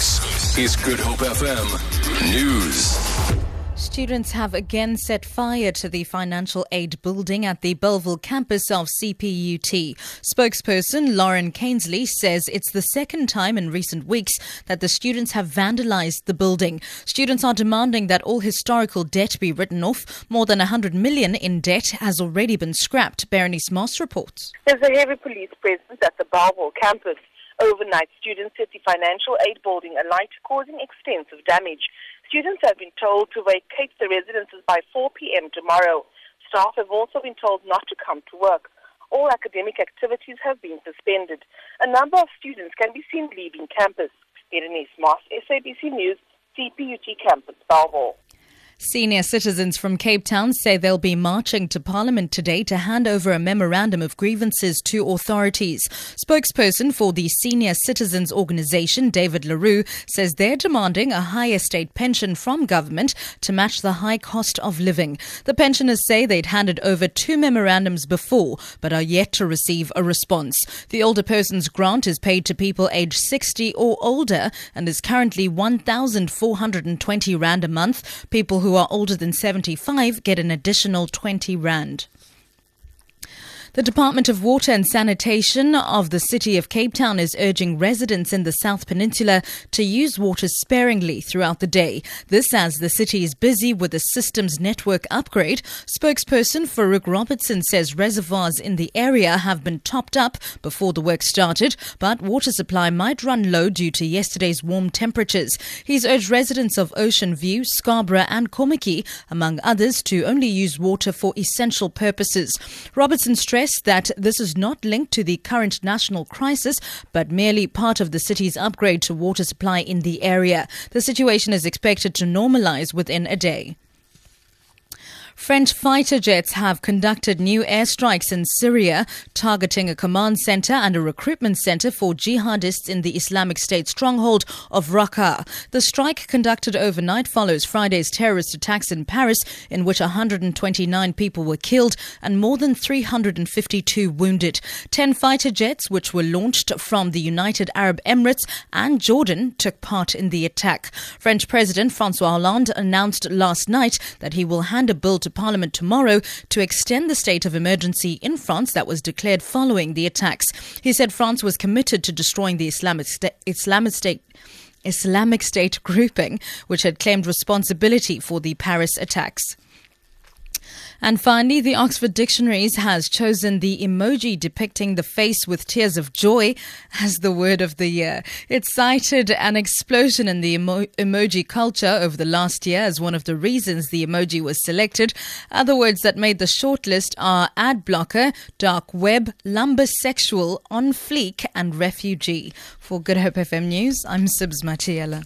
This is Good Hope FM News. Students have again set fire to the financial aid building at the Bellville campus of CPUT. Spokesperson Lauren Kansley says it's the second time in recent weeks that the students have vandalized the building. Students are demanding that all historical debt be written off. More than 100 million in debt has already been scrapped. Berenice Moss reports. There's a heavy police presence at the Bellville campus. Overnight, students set the financial aid building alight, causing extensive damage. Students have been told to vacate the residences by 4 p.m. tomorrow. Staff have also been told not to come to work. All academic activities have been suspended. A number of students can be seen leaving campus. Berenice Moss, SABC News, CPUT Campus, Bellville. Senior citizens from Cape Town say they'll be marching to Parliament today to hand over a memorandum of grievances to authorities. Spokesperson for the Senior Citizens Organisation, David LaRue, says they're demanding a higher state pension from government to match the high cost of living. The pensioners say they'd handed over two memorandums before, but are yet to receive a response. The older person's grant is paid to people aged 60 or older and is currently 1,420 Rand a month. People who who are older than 75 get an additional 20 Rand. The Department of Water and Sanitation of the City of Cape Town is urging residents in the South Peninsula to use water sparingly throughout the day. This as the city is busy with a systems network upgrade. Spokesperson Farouk Robertson says reservoirs in the area have been topped up before the work started, but water supply might run low due to yesterday's warm temperatures. He's urged residents of Ocean View, Scarborough and Kommetjie, among others, to only use water for essential purposes. Robertson stressed that this is not linked to the current national crisis, but merely part of the city's upgrade to water supply in the area. The situation is expected to normalize within a day. French fighter jets have conducted new airstrikes in Syria, targeting a command center and a recruitment center for jihadists in the Islamic State stronghold of Raqqa. The strike conducted overnight follows Friday's terrorist attacks in Paris, in which 129 people were killed and more than 352 wounded. Ten fighter jets, which were launched from the United Arab Emirates and Jordan, took part in the attack. French President Francois Hollande announced last night that he will hand a bill to Parliament tomorrow to extend the state of emergency in France that was declared following the attacks. He said France was committed to destroying the Islamic, Sta- Islamic State. Islamic State grouping, which had claimed responsibility for the Paris attacks. And finally, the Oxford Dictionaries has chosen the emoji depicting the face with tears of joy as the word of the year. It cited an explosion in the emo- emoji culture over the last year as one of the reasons the emoji was selected. Other words that made the shortlist are ad blocker, dark web, lumbersexual, on fleek, and refugee. For Good Hope FM News, I'm Sibs Matiela.